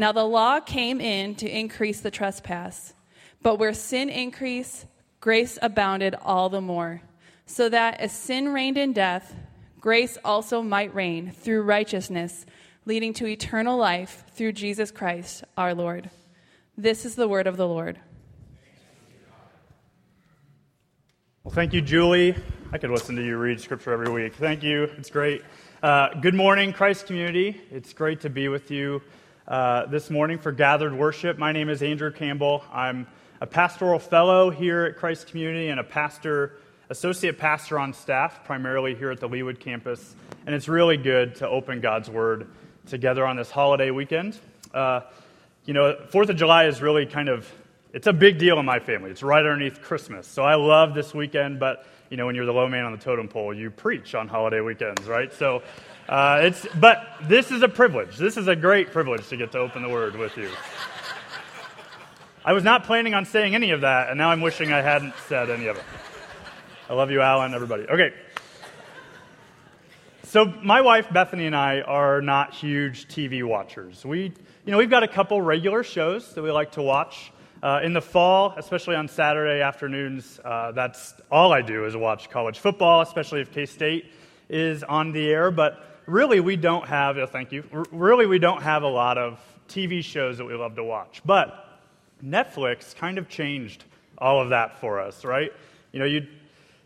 Now the law came in to increase the trespass, but where sin increased, grace abounded all the more, so that as sin reigned in death, grace also might reign through righteousness, leading to eternal life through Jesus Christ our Lord. This is the word of the Lord. Well, thank you, Julie. I could listen to you read scripture every week. Thank you. It's great. Uh, good morning, Christ community. It's great to be with you uh, this morning for gathered worship. My name is Andrew Campbell. I'm a pastoral fellow here at Christ Community and a pastor, associate pastor on staff, primarily here at the Leawood campus. And it's really good to open God's Word together on this holiday weekend. Uh, you know, Fourth of July is really kind of it's a big deal in my family. It's right underneath Christmas. So I love this weekend, but you know, when you're the low man on the totem pole, you preach on holiday weekends, right? So uh, it's, but this is a privilege. This is a great privilege to get to open the Word with you. I was not planning on saying any of that, and now I'm wishing I hadn't said any of it. I love you, Alan, everybody. Okay. So, my wife Bethany and I are not huge TV watchers. We, you know, we've got a couple regular shows that we like to watch. Uh, in the fall, especially on Saturday afternoons, uh, that's all I do is watch college football, especially if K State is on the air. But really we don't have, oh, thank you, really we don't have a lot of TV shows that we love to watch. But Netflix kind of changed all of that for us, right? You know, you,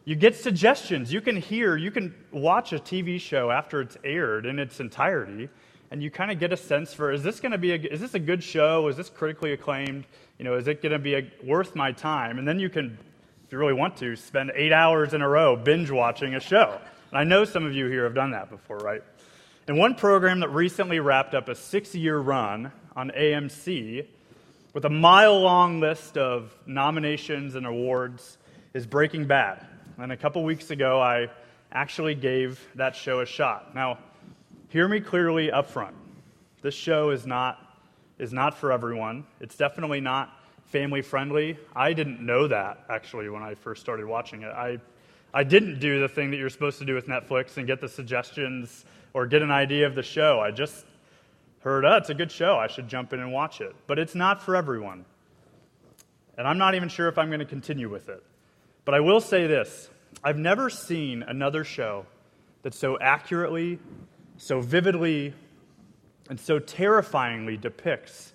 you get suggestions. You can hear, you can watch a TV show after it's aired in its entirety, and you kind of get a sense for is this going to be a, is this a good show? Is this critically acclaimed? You know, is it going to be a, worth my time? And then you can, if you really want to, spend eight hours in a row binge watching a show. And I know some of you here have done that before, right? And one program that recently wrapped up a six year run on AMC with a mile long list of nominations and awards is Breaking Bad. And a couple weeks ago, I actually gave that show a shot. Now, hear me clearly up front. This show is not, is not for everyone. It's definitely not family friendly. I didn't know that actually when I first started watching it. I, I didn't do the thing that you're supposed to do with Netflix and get the suggestions or get an idea of the show. I just heard, oh, it's a good show. I should jump in and watch it. But it's not for everyone. And I'm not even sure if I'm going to continue with it. But I will say this I've never seen another show that so accurately, so vividly, and so terrifyingly depicts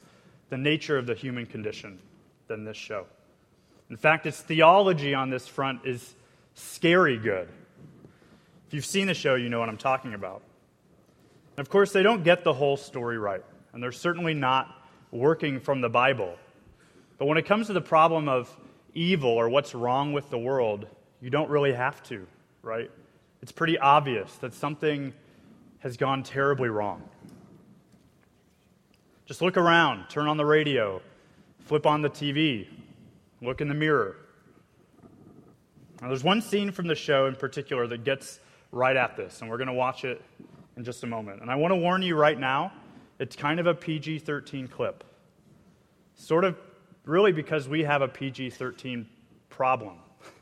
the nature of the human condition than this show. In fact, its theology on this front is scary good. If you've seen the show, you know what I'm talking about. And of course, they don't get the whole story right, and they're certainly not working from the Bible. But when it comes to the problem of evil or what's wrong with the world, you don't really have to, right? It's pretty obvious that something has gone terribly wrong. Just look around, turn on the radio, flip on the TV, look in the mirror. Now, there's one scene from the show in particular that gets right at this, and we're going to watch it in just a moment. And I want to warn you right now it's kind of a PG 13 clip. Sort of really because we have a PG 13 problem.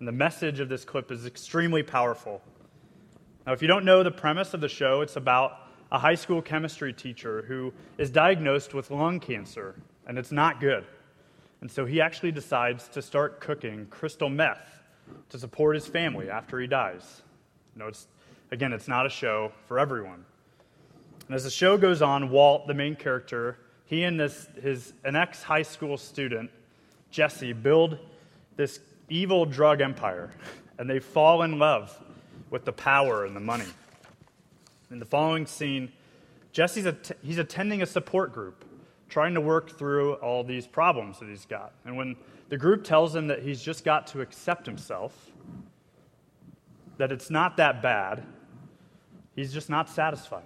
And the message of this clip is extremely powerful. Now, if you don't know the premise of the show, it's about a high school chemistry teacher who is diagnosed with lung cancer, and it's not good. And so he actually decides to start cooking crystal meth to support his family after he dies. You know, it's, again, it's not a show for everyone. And as the show goes on, Walt, the main character, he and this, his, an ex high school student, Jesse, build this evil drug empire, and they fall in love with the power and the money. In the following scene, Jesse's he's attending a support group, trying to work through all these problems that he's got. And when the group tells him that he's just got to accept himself, that it's not that bad, he's just not satisfied.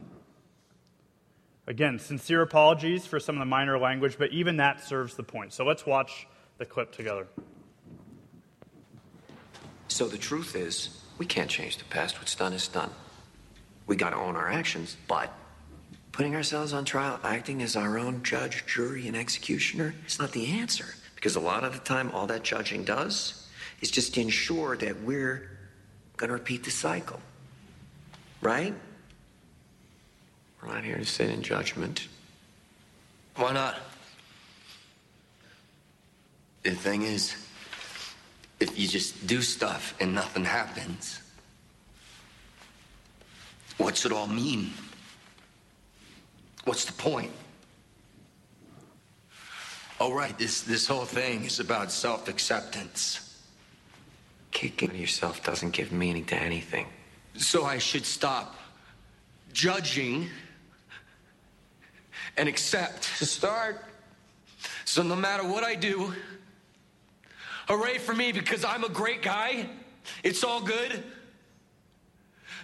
Again, sincere apologies for some of the minor language, but even that serves the point. So let's watch the clip together. So the truth is, we can't change the past. What's done is done. We got to own our actions, but putting ourselves on trial, acting as our own judge, jury, and executioner is not the answer. Because a lot of the time, all that judging does is just ensure that we're going to repeat the cycle. Right? We're not here to sit in judgment. Why not? The thing is, if you just do stuff and nothing happens, what's it all mean? What's the point? Oh, right, this, this whole thing is about self acceptance. Kicking yourself doesn't give meaning to anything. So I should stop judging and accept to start. So no matter what I do, hooray for me because I'm a great guy. It's all good.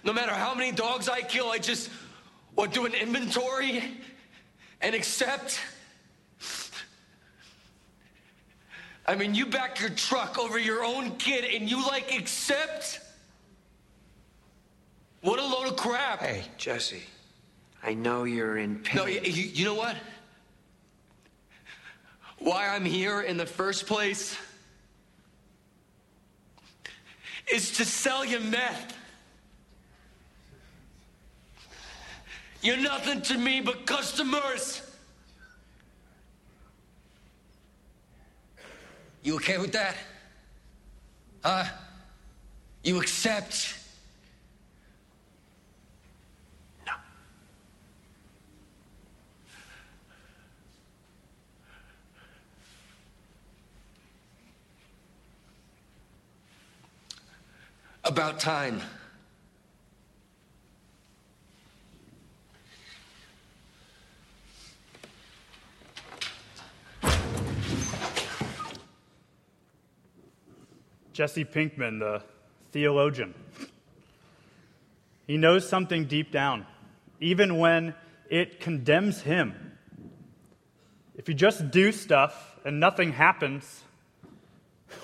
No matter how many dogs I kill, I just what do an inventory and accept. I mean, you back your truck over your own kid and you like accept? What a load of crap. Hey, Jesse, I know you're in pain. No, you, you you know what? Why I'm here in the first place is to sell you meth. You're nothing to me but customers. You okay with that? Huh? You accept? About time. Jesse Pinkman, the theologian. He knows something deep down, even when it condemns him. If you just do stuff and nothing happens,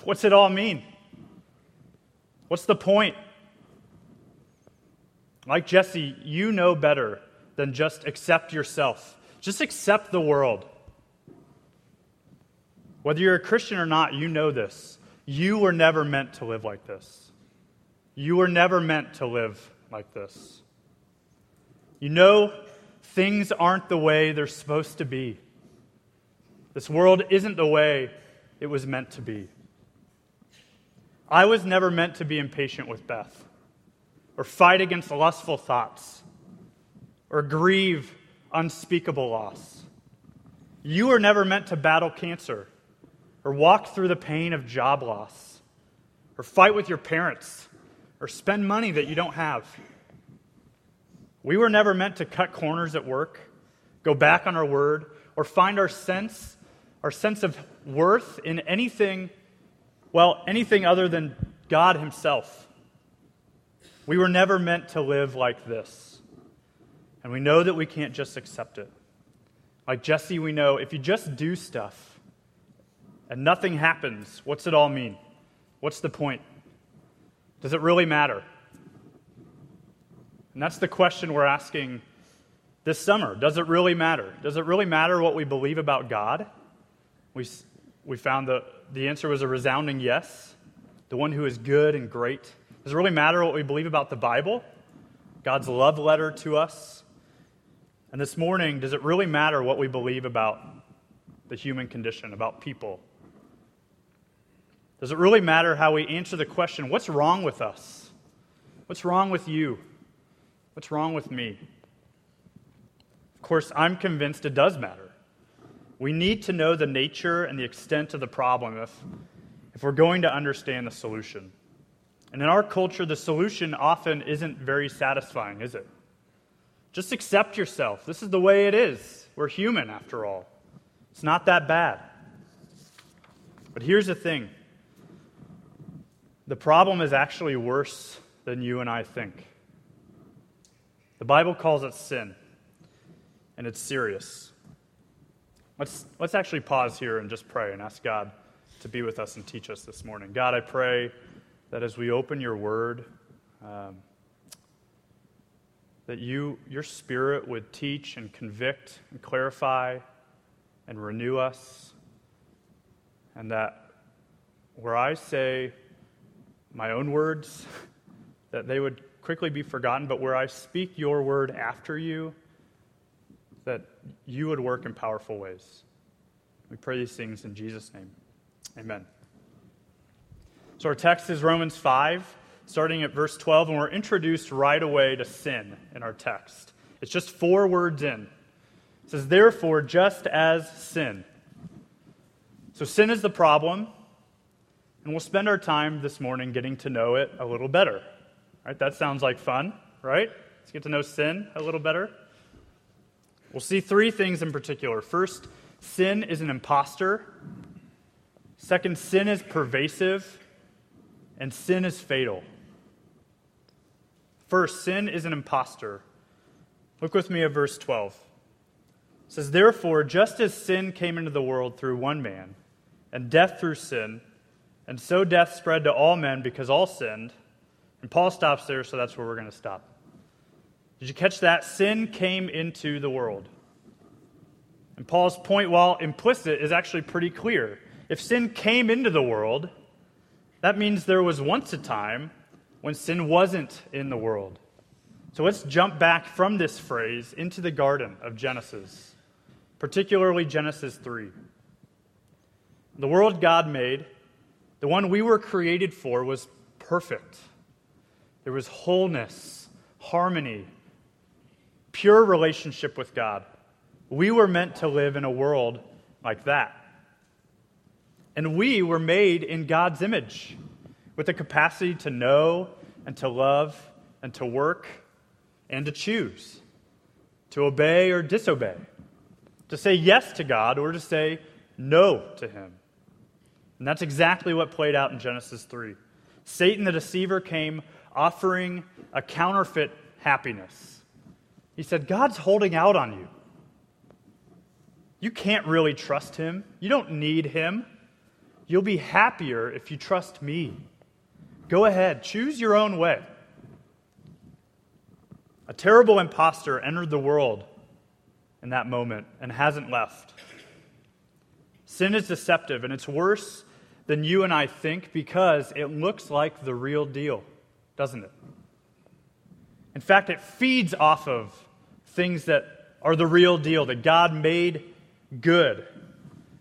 what's it all mean? What's the point? Like Jesse, you know better than just accept yourself. Just accept the world. Whether you're a Christian or not, you know this. You were never meant to live like this. You were never meant to live like this. You know things aren't the way they're supposed to be. This world isn't the way it was meant to be. I was never meant to be impatient with Beth, or fight against lustful thoughts, or grieve unspeakable loss. You were never meant to battle cancer, or walk through the pain of job loss, or fight with your parents, or spend money that you don't have. We were never meant to cut corners at work, go back on our word, or find our sense, our sense of worth in anything, well, anything other than God Himself. We were never meant to live like this. And we know that we can't just accept it. Like Jesse, we know if you just do stuff and nothing happens, what's it all mean? What's the point? Does it really matter? And that's the question we're asking this summer. Does it really matter? Does it really matter what we believe about God? We, we found that the answer was a resounding yes. The one who is good and great. Does it really matter what we believe about the Bible? God's love letter to us? And this morning, does it really matter what we believe about the human condition, about people? Does it really matter how we answer the question, what's wrong with us? What's wrong with you? What's wrong with me? Of course, I'm convinced it does matter. We need to know the nature and the extent of the problem if, if we're going to understand the solution. And in our culture, the solution often isn't very satisfying, is it? Just accept yourself. This is the way it is. We're human, after all. It's not that bad. But here's the thing the problem is actually worse than you and I think. The Bible calls it sin, and it's serious. Let's, let's actually pause here and just pray and ask God to be with us and teach us this morning. God, I pray that as we open your word, um, that you, your spirit would teach and convict and clarify and renew us, and that where I say my own words, that they would quickly be forgotten, but where I speak your word after you, you would work in powerful ways. We pray these things in Jesus' name. Amen. So our text is Romans 5, starting at verse 12, and we're introduced right away to sin in our text. It's just four words in. It says, Therefore, just as sin. So sin is the problem, and we'll spend our time this morning getting to know it a little better. Right? That sounds like fun, right? Let's get to know sin a little better. We'll see three things in particular. First, sin is an impostor. Second, sin is pervasive. And sin is fatal. First, sin is an impostor. Look with me at verse 12. It says, Therefore, just as sin came into the world through one man, and death through sin, and so death spread to all men because all sinned. And Paul stops there, so that's where we're going to stop. Did you catch that? Sin came into the world. And Paul's point, while implicit, is actually pretty clear. If sin came into the world, that means there was once a time when sin wasn't in the world. So let's jump back from this phrase into the garden of Genesis, particularly Genesis 3. The world God made, the one we were created for, was perfect. There was wholeness, harmony, pure relationship with God. We were meant to live in a world like that. And we were made in God's image with the capacity to know and to love and to work and to choose, to obey or disobey, to say yes to God or to say no to Him. And that's exactly what played out in Genesis 3. Satan the deceiver came offering a counterfeit happiness. He said, God's holding out on you. You can't really trust him. You don't need him. You'll be happier if you trust me. Go ahead, choose your own way. A terrible impostor entered the world in that moment and hasn't left. Sin is deceptive, and it's worse than you and I think because it looks like the real deal, doesn't it? In fact, it feeds off of things that are the real deal, that God made good.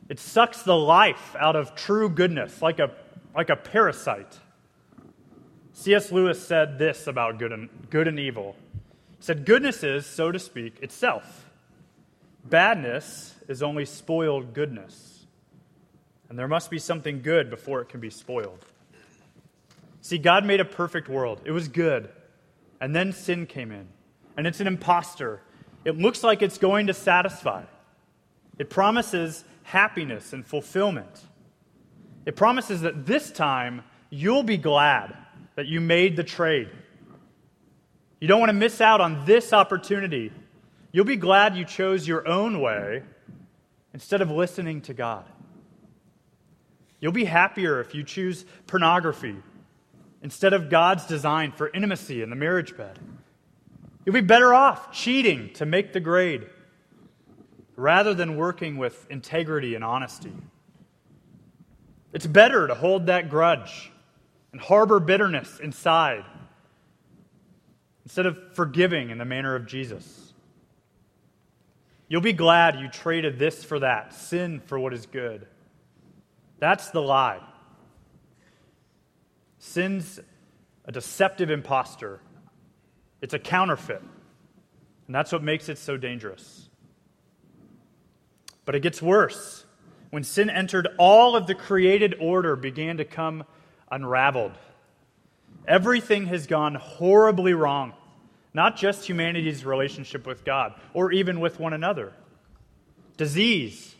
It sucks the life out of true goodness like a, like a parasite. C.S. Lewis said this about good and, good and evil. He said, Goodness is, so to speak, itself. Badness is only spoiled goodness. And there must be something good before it can be spoiled. See, God made a perfect world. It was good. And then sin came in. And it's an impostor. It looks like it's going to satisfy. It promises happiness and fulfillment. It promises that this time you'll be glad that you made the trade. You don't want to miss out on this opportunity. You'll be glad you chose your own way instead of listening to God. You'll be happier if you choose pornography instead of God's design for intimacy in the marriage bed. You'll be better off cheating to make the grade rather than working with integrity and honesty. It's better to hold that grudge and harbor bitterness inside instead of forgiving in the manner of Jesus. You'll be glad you traded this for that, sin for what is good. That's the lie. Sin's a deceptive impostor, it's a counterfeit. And that's what makes it so dangerous. But it gets worse. When sin entered, all of the created order began to come unraveled. Everything has gone horribly wrong, not just humanity's relationship with God or even with one another. Disease,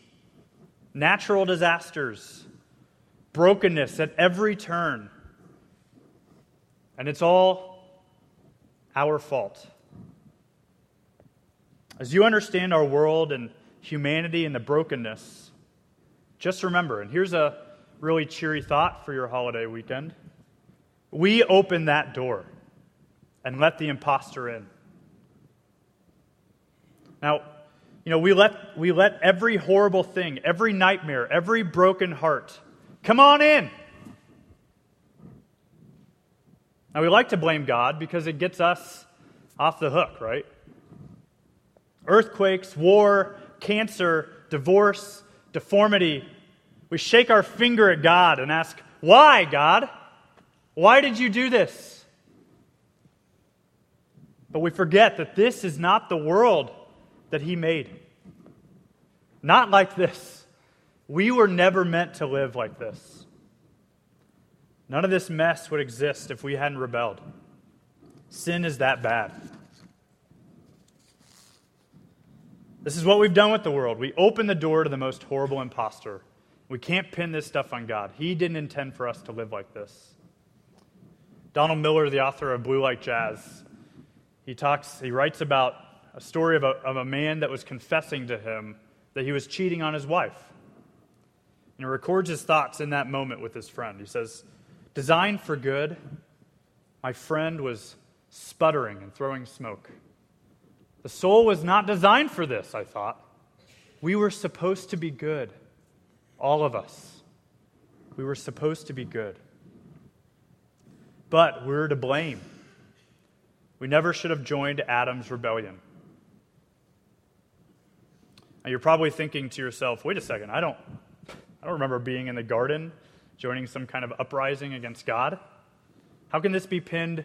natural disasters, brokenness at every turn. And it's all our fault. As you understand our world and humanity and the brokenness, just remember, and here's a really cheery thought for your holiday weekend we open that door and let the impostor in. Now, you know, we let, we let every horrible thing, every nightmare, every broken heart come on in. Now, we like to blame God because it gets us off the hook, right? Earthquakes, war, cancer, divorce, deformity. We shake our finger at God and ask, Why, God? Why did you do this? But we forget that this is not the world that He made. Not like this. We were never meant to live like this. None of this mess would exist if we hadn't rebelled. Sin is that bad. This is what we've done with the world. We open the door to the most horrible impostor. We can't pin this stuff on God. He didn't intend for us to live like this. Donald Miller, the author of Blue Like Jazz, he talks, he writes about a story of a, of a man that was confessing to him that he was cheating on his wife. And he records his thoughts in that moment with his friend. He says, Designed for good, my friend was sputtering and throwing smoke. The soul was not designed for this, I thought. We were supposed to be good, all of us. We were supposed to be good. But we're to blame. We never should have joined Adam's rebellion. Now you're probably thinking to yourself, wait a second, I don't, I don't remember being in the garden joining some kind of uprising against God. How can this be pinned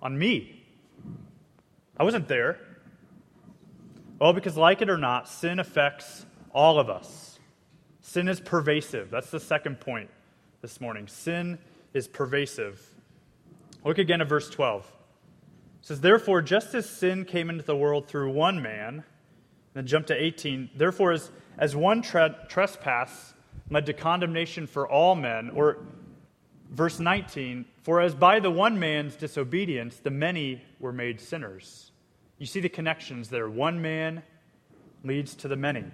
on me? I wasn't there. Well, because like it or not, sin affects all of us. Sin is pervasive. That's the second point this morning. Sin is pervasive. Look again at verse 12. It says, Therefore, just as sin came into the world through one man, then jump to 18, therefore, as, as one tre- trespass led to condemnation for all men, or verse 19, for as by the one man's disobedience the many were made sinners. You see the connections there. One man leads to the many.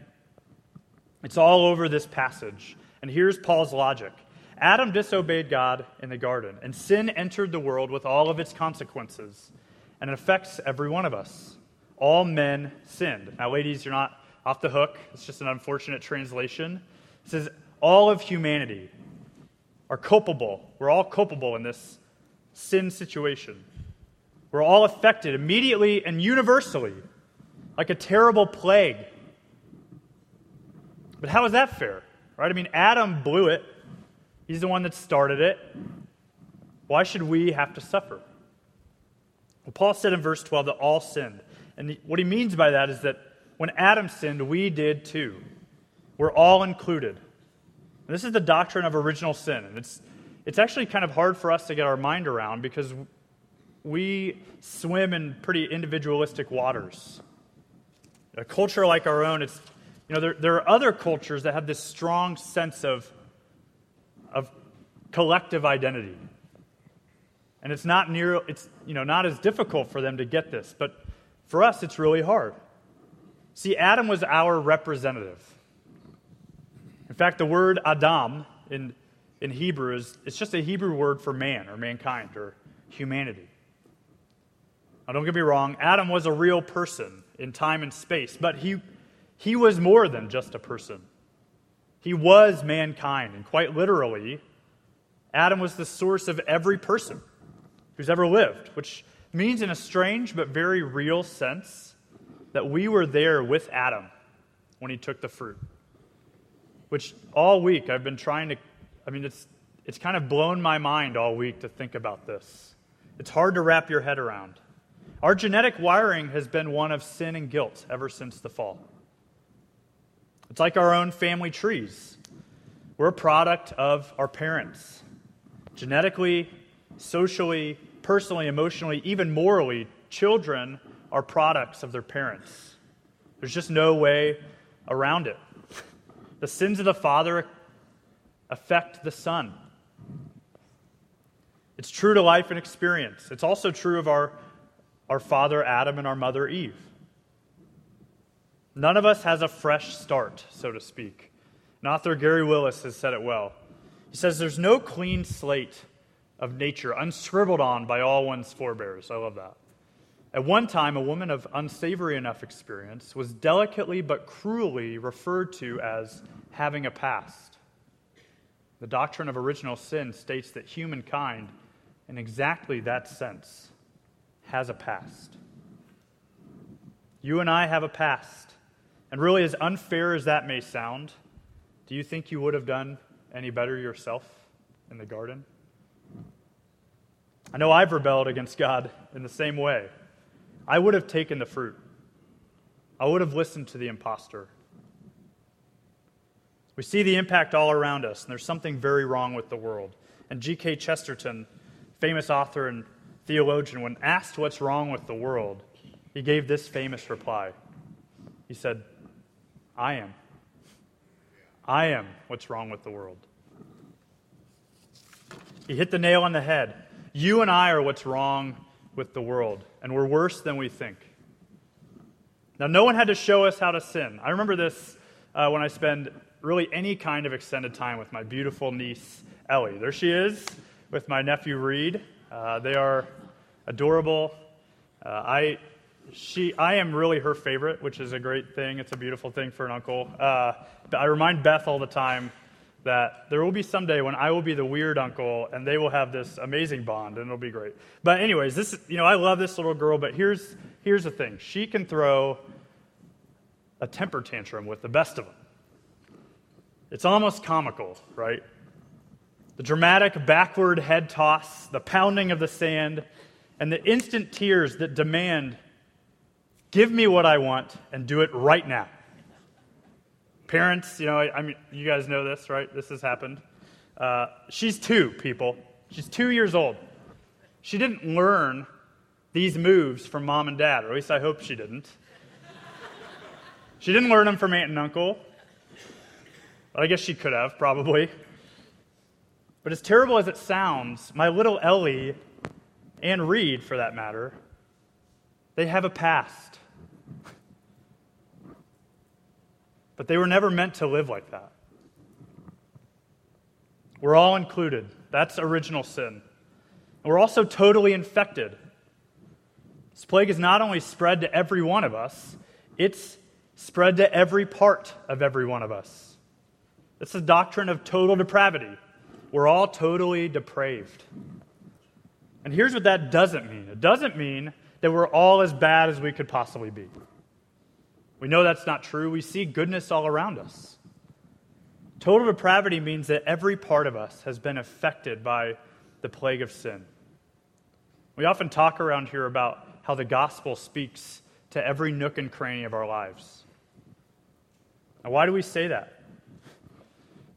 It's all over this passage. And here's Paul's logic Adam disobeyed God in the garden, and sin entered the world with all of its consequences. And it affects every one of us. All men sinned. Now, ladies, you're not off the hook. It's just an unfortunate translation. It says, all of humanity are culpable. We're all culpable in this sin situation. We're all affected immediately and universally, like a terrible plague. But how is that fair? Right? I mean, Adam blew it. He's the one that started it. Why should we have to suffer? Well, Paul said in verse 12 that all sinned. And what he means by that is that when Adam sinned, we did too. We're all included. This is the doctrine of original sin. And it's, it's actually kind of hard for us to get our mind around because we swim in pretty individualistic waters. A culture like our own, it's, you know, there, there are other cultures that have this strong sense of, of collective identity. And it's not near, it's, you know, not as difficult for them to get this, but for us, it's really hard. See, Adam was our representative. In fact, the word Adam in, in Hebrew is it's just a Hebrew word for man or mankind or humanity. Now, don't get me wrong, Adam was a real person in time and space, but he, he was more than just a person. He was mankind, and quite literally, Adam was the source of every person who's ever lived, which means, in a strange but very real sense, that we were there with Adam when he took the fruit. Which all week I've been trying to, I mean, it's, it's kind of blown my mind all week to think about this. It's hard to wrap your head around. Our genetic wiring has been one of sin and guilt ever since the fall. It's like our own family trees. We're a product of our parents. Genetically, socially, personally, emotionally, even morally, children are products of their parents. There's just no way around it. The sins of the father affect the son. It's true to life and experience. It's also true of our, our father Adam and our mother Eve. None of us has a fresh start, so to speak. And author Gary Willis has said it well. He says, There's no clean slate of nature unscribbled on by all one's forebears. I love that. At one time, a woman of unsavory enough experience was delicately but cruelly referred to as having a past. The doctrine of original sin states that humankind, in exactly that sense, has a past. You and I have a past. And really, as unfair as that may sound, do you think you would have done any better yourself in the garden? I know I've rebelled against God in the same way. I would have taken the fruit, I would have listened to the impostor. We see the impact all around us, and there's something very wrong with the world. And G.K. Chesterton, famous author and theologian, when asked what's wrong with the world, he gave this famous reply. He said, I am. I am what's wrong with the world. He hit the nail on the head. You and I are what's wrong with the world, and we're worse than we think. Now, no one had to show us how to sin. I remember this uh, when I spend really any kind of extended time with my beautiful niece, Ellie. There she is with my nephew, Reed. Uh, they are adorable. Uh, I, she, I am really her favorite, which is a great thing. It's a beautiful thing for an uncle. Uh, I remind Beth all the time that there will be someday when I will be the weird uncle and they will have this amazing bond and it'll be great. But anyways, this you know, I love this little girl, but here's here's the thing. She can throw a temper tantrum with the best of them. It's almost comical, right? The dramatic backward head toss, the pounding of the sand, and the instant tears that demand, give me what I want and do it right now. Parents, you know, I, I mean, you guys know this, right? This has happened. Uh, she's two, people. She's two years old. She didn't learn these moves from mom and dad, or at least I hope she didn't. She didn't learn them from aunt and uncle. But I guess she could have, probably. But as terrible as it sounds, my little Ellie, and Reed for that matter, they have a past. But they were never meant to live like that. We're all included. That's original sin. And we're also totally infected. This plague is not only spread to every one of us, it's spread to every part of every one of us. It's the doctrine of total depravity. We're all totally depraved. And here's what that doesn't mean it doesn't mean that we're all as bad as we could possibly be. We know that's not true. We see goodness all around us. Total depravity means that every part of us has been affected by the plague of sin. We often talk around here about how the gospel speaks to every nook and cranny of our lives. Now, why do we say that?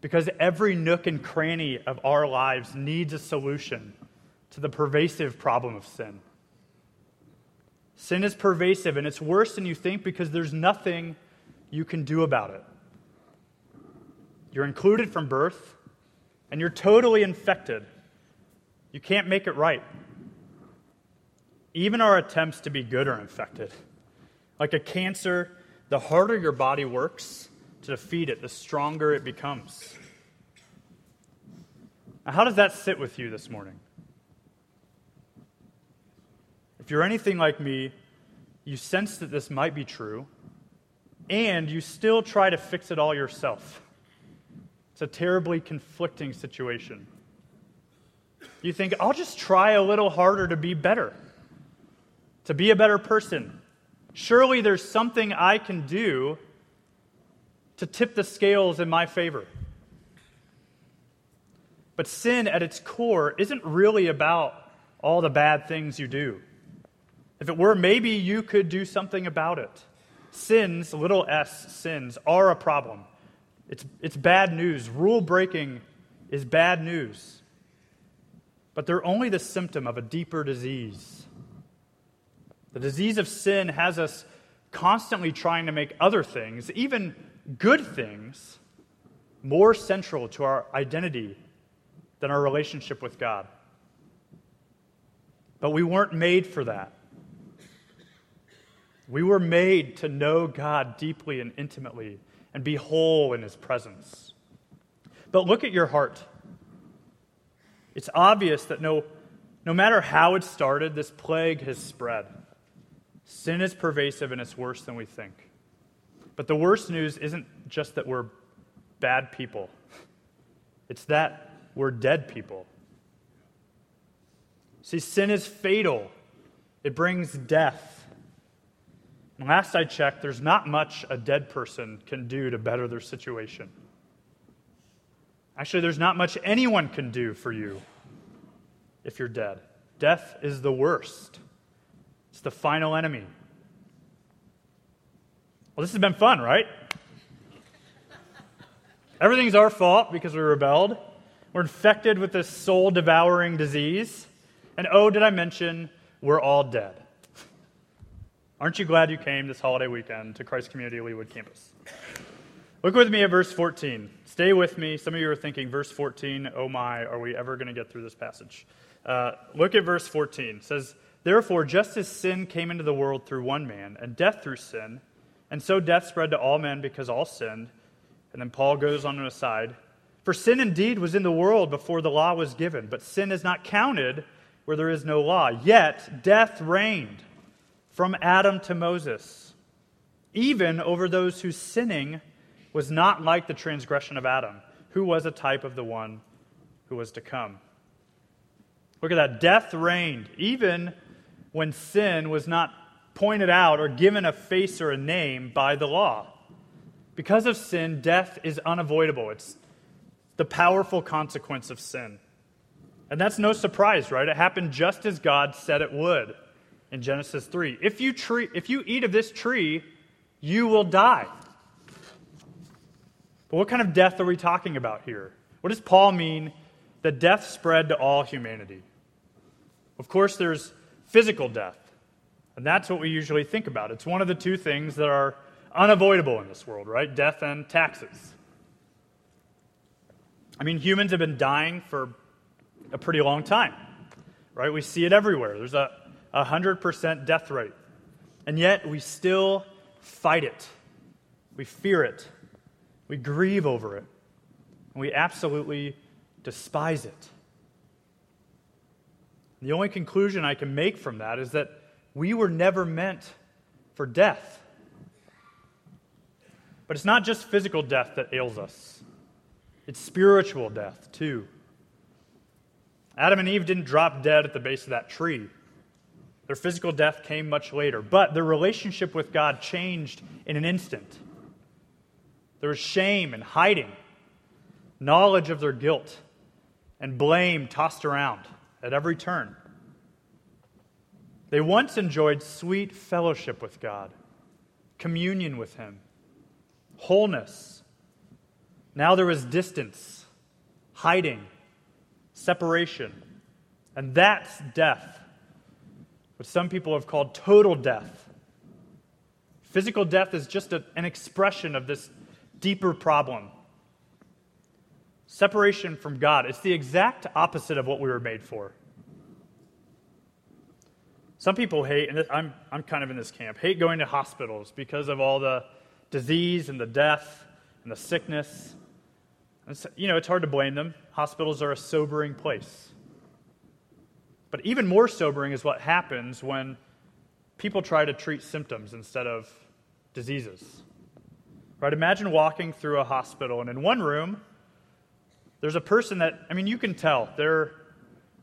Because every nook and cranny of our lives needs a solution to the pervasive problem of sin. Sin is pervasive and it's worse than you think because there's nothing you can do about it. You're included from birth and you're totally infected. You can't make it right. Even our attempts to be good are infected. Like a cancer, the harder your body works to defeat it, the stronger it becomes. Now, how does that sit with you this morning? If you're anything like me, you sense that this might be true, and you still try to fix it all yourself. It's a terribly conflicting situation. You think, I'll just try a little harder to be better, to be a better person. Surely there's something I can do to tip the scales in my favor. But sin at its core isn't really about all the bad things you do. If it were, maybe you could do something about it. Sins, little s, sins, are a problem. It's, it's bad news. Rule breaking is bad news. But they're only the symptom of a deeper disease. The disease of sin has us constantly trying to make other things, even good things, more central to our identity than our relationship with God. But we weren't made for that. We were made to know God deeply and intimately and be whole in His presence. But look at your heart. It's obvious that no, no matter how it started, this plague has spread. Sin is pervasive and it's worse than we think. But the worst news isn't just that we're bad people, it's that we're dead people. See, sin is fatal, it brings death. Last I checked, there's not much a dead person can do to better their situation. Actually, there's not much anyone can do for you if you're dead. Death is the worst, it's the final enemy. Well, this has been fun, right? Everything's our fault because we rebelled. We're infected with this soul devouring disease. And oh, did I mention, we're all dead. Aren't you glad you came this holiday weekend to Christ Community Leawood campus? Look with me at verse 14. Stay with me. Some of you are thinking, verse 14, oh my, are we ever going to get through this passage? Uh, look at verse 14. It says, Therefore, just as sin came into the world through one man, and death through sin, and so death spread to all men because all sinned. And then Paul goes on an aside for sin indeed was in the world before the law was given, but sin is not counted where there is no law. Yet death reigned from Adam to Moses, even over those whose sinning was not like the transgression of Adam, who was a type of the one who was to come. Look at that. Death reigned, even when sin was not pointed out or given a face or a name by the law. Because of sin, death is unavoidable. It's the powerful consequence of sin. And that's no surprise, right? It happened just as God said it would in Genesis 3. If you, tree, if you eat of this tree, you will die. But what kind of death are we talking about here? What does Paul mean that death spread to all humanity? Of course, there's physical death, and that's what we usually think about. It's one of the two things that are unavoidable in this world, right? Death and taxes. I mean, humans have been dying for a pretty long time, right? We see it everywhere. There's a 100% death rate. And yet, we still fight it. We fear it. We grieve over it. And we absolutely despise it. The only conclusion I can make from that is that we were never meant for death. But it's not just physical death that ails us. It's spiritual death, too. Adam and Eve didn't drop dead at the base of that tree. Their physical death came much later, but their relationship with God changed in an instant. There was shame and hiding, knowledge of their guilt, and blame tossed around at every turn. They once enjoyed sweet fellowship with God, communion with Him, wholeness, now there was distance, hiding, separation. And that's death, what some people have called total death. Physical death is just a, an expression of this deeper problem. Separation from God. It's the exact opposite of what we were made for. Some people hate, and I'm, I'm kind of in this camp, hate going to hospitals because of all the disease and the death and the sickness you know, it's hard to blame them. Hospitals are a sobering place. But even more sobering is what happens when people try to treat symptoms instead of diseases. Right? Imagine walking through a hospital, and in one room, there's a person that, I mean, you can tell they're,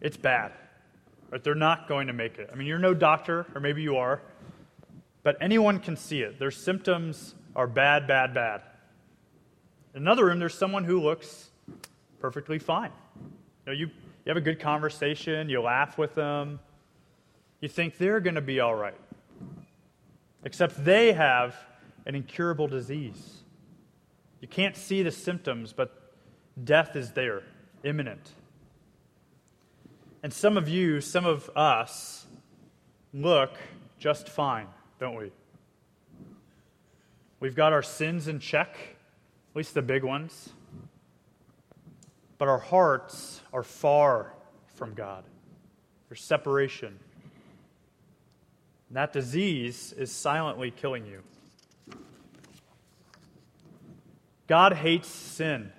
it's bad. Right? They're not going to make it. I mean, you're no doctor, or maybe you are, but anyone can see it. Their symptoms are bad, bad, bad. In another room, there's someone who looks perfectly fine. You, know, you, you have a good conversation, you laugh with them, you think they're going to be all right. Except they have an incurable disease. You can't see the symptoms, but death is there, imminent. And some of you, some of us, look just fine, don't we? We've got our sins in check, at least the big ones. But our hearts are far from God. There's separation. And that disease is silently killing you. God hates sin.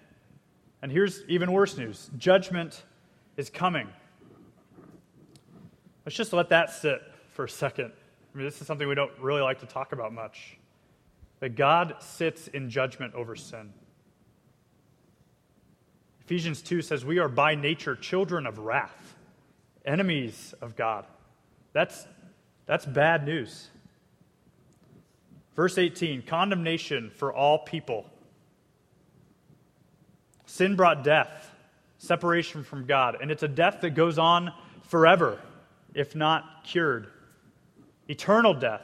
And here's even worse news judgment is coming. Let's just let that sit for a second. I mean, this is something we don't really like to talk about much. That God sits in judgment over sin. Ephesians 2 says, We are by nature children of wrath, enemies of God. That's, that's bad news. Verse 18 condemnation for all people. Sin brought death, separation from God, and it's a death that goes on forever, if not cured. Eternal death,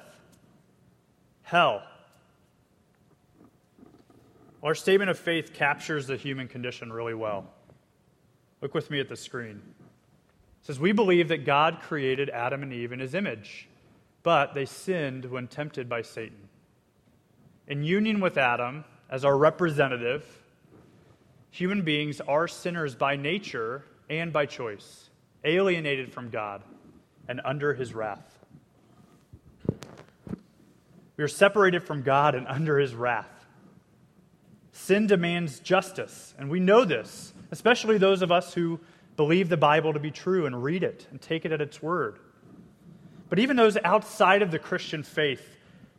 hell. Our statement of faith captures the human condition really well. Look with me at the screen. It says, We believe that God created Adam and Eve in his image, but they sinned when tempted by Satan. In union with Adam as our representative, Human beings are sinners by nature and by choice, alienated from God and under his wrath. We are separated from God and under his wrath. Sin demands justice, and we know this, especially those of us who believe the Bible to be true and read it and take it at its word. But even those outside of the Christian faith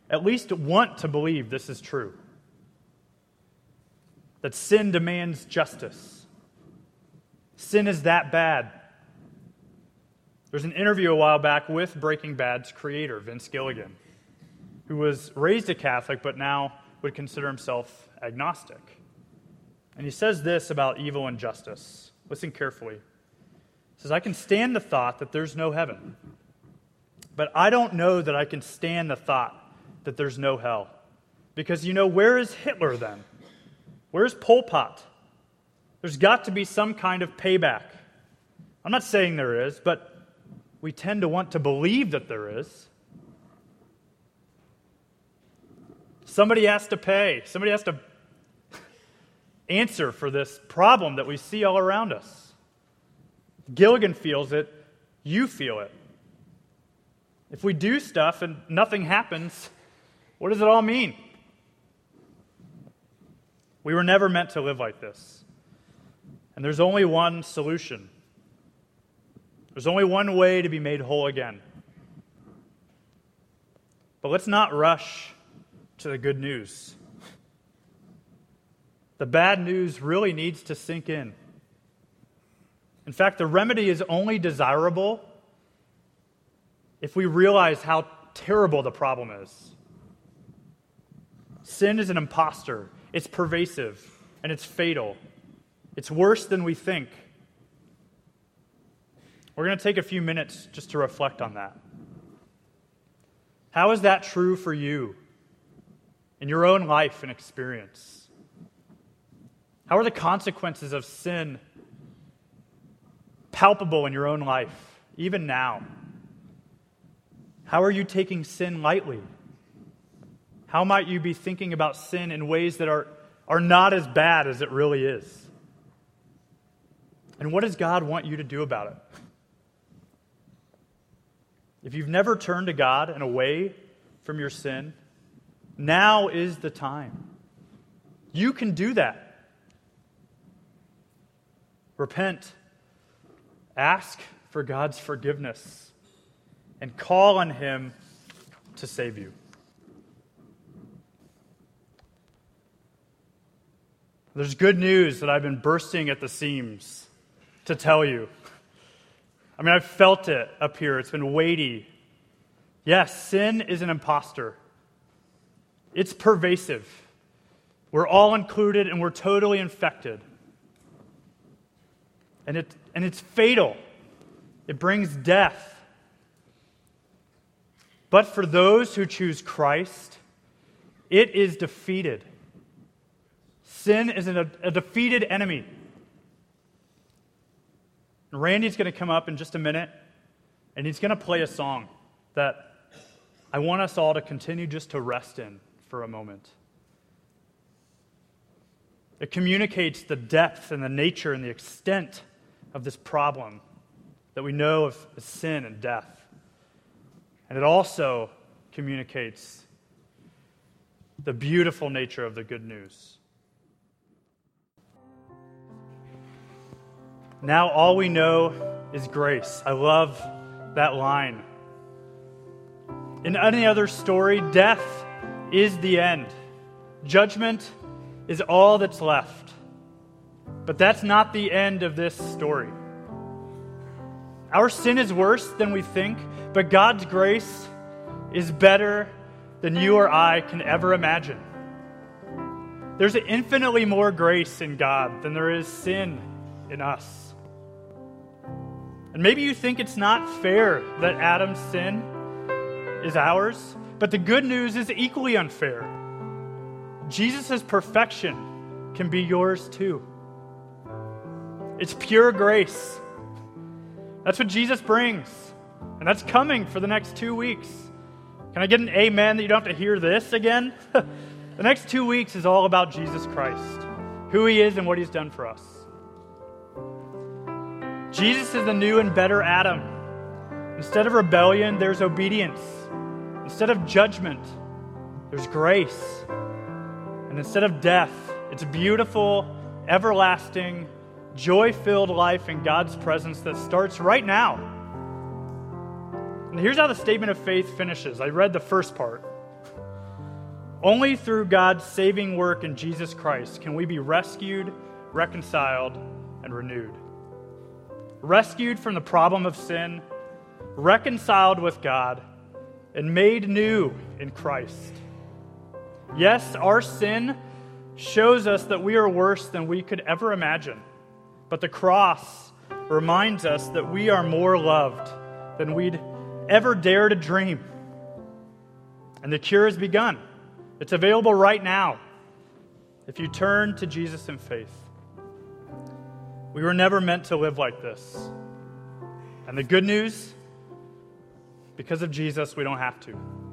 at least want to believe this is true that sin demands justice. Sin is that bad. There's an interview a while back with Breaking Bad's creator, Vince Gilligan, who was raised a Catholic but now would consider himself agnostic. And he says this about evil and justice. Listen carefully. He says, I can stand the thought that there's no heaven, but I don't know that I can stand the thought that there's no hell. Because you know, where is Hitler then? Where's Pol Pot? There's got to be some kind of payback. I'm not saying there is, but we tend to want to believe that there is. Somebody has to pay, somebody has to answer for this problem that we see all around us. Gilligan feels it, you feel it. If we do stuff and nothing happens, what does it all mean? We were never meant to live like this. And there's only one solution. There's only one way to be made whole again. But let's not rush to the good news. The bad news really needs to sink in. In fact, the remedy is only desirable if we realize how terrible the problem is. Sin is an impostor, it's pervasive and it's fatal. It's worse than we think. We're going to take a few minutes just to reflect on that. How is that true for you in your own life and experience? How are the consequences of sin palpable in your own life, even now? How are you taking sin lightly? How might you be thinking about sin in ways that are, are not as bad as it really is? And what does God want you to do about it? If you've never turned to God and away from your sin, now is the time. You can do that. Repent, ask for God's forgiveness, and call on Him to save you. There's good news that I've been bursting at the seams to tell you. I mean, I've felt it up here, it's been weighty. Yes, sin is an impostor, it's pervasive. We're all included and we're totally infected. And, it, and it's fatal, it brings death. But for those who choose Christ, it is defeated. Sin is a, a defeated enemy. And Randy's going to come up in just a minute, and he's going to play a song that I want us all to continue just to rest in for a moment. It communicates the depth and the nature and the extent of this problem that we know of sin and death. And it also communicates the beautiful nature of the good news. Now all we know is grace. I love that line. In any other story, death is the end, judgment is all that's left. But that's not the end of this story. Our sin is worse than we think, but God's grace is better than you or I can ever imagine. There's infinitely more grace in God than there is sin in us. And maybe you think it's not fair that Adam's sin is ours, but the good news is equally unfair. Jesus' perfection can be yours too. It's pure grace. That's what Jesus brings. And that's coming for the next two weeks. Can I get an amen that you don't have to hear this again? the next two weeks is all about Jesus Christ, who he is and what he's done for us. Jesus is the new and better Adam. Instead of rebellion, there's obedience. Instead of judgment, there's grace. And instead of death, it's beautiful, everlasting, joy filled life in God's presence that starts right now. And here's how the statement of faith finishes. I read the first part. Only through God's saving work in Jesus Christ can we be rescued, reconciled, and renewed. Rescued from the problem of sin, reconciled with God, and made new in Christ. Yes, our sin shows us that we are worse than we could ever imagine. But the cross reminds us that we are more loved than we'd ever dare to dream. And the cure has begun. It's available right now if you turn to Jesus in faith. We were never meant to live like this. And the good news, because of Jesus, we don't have to.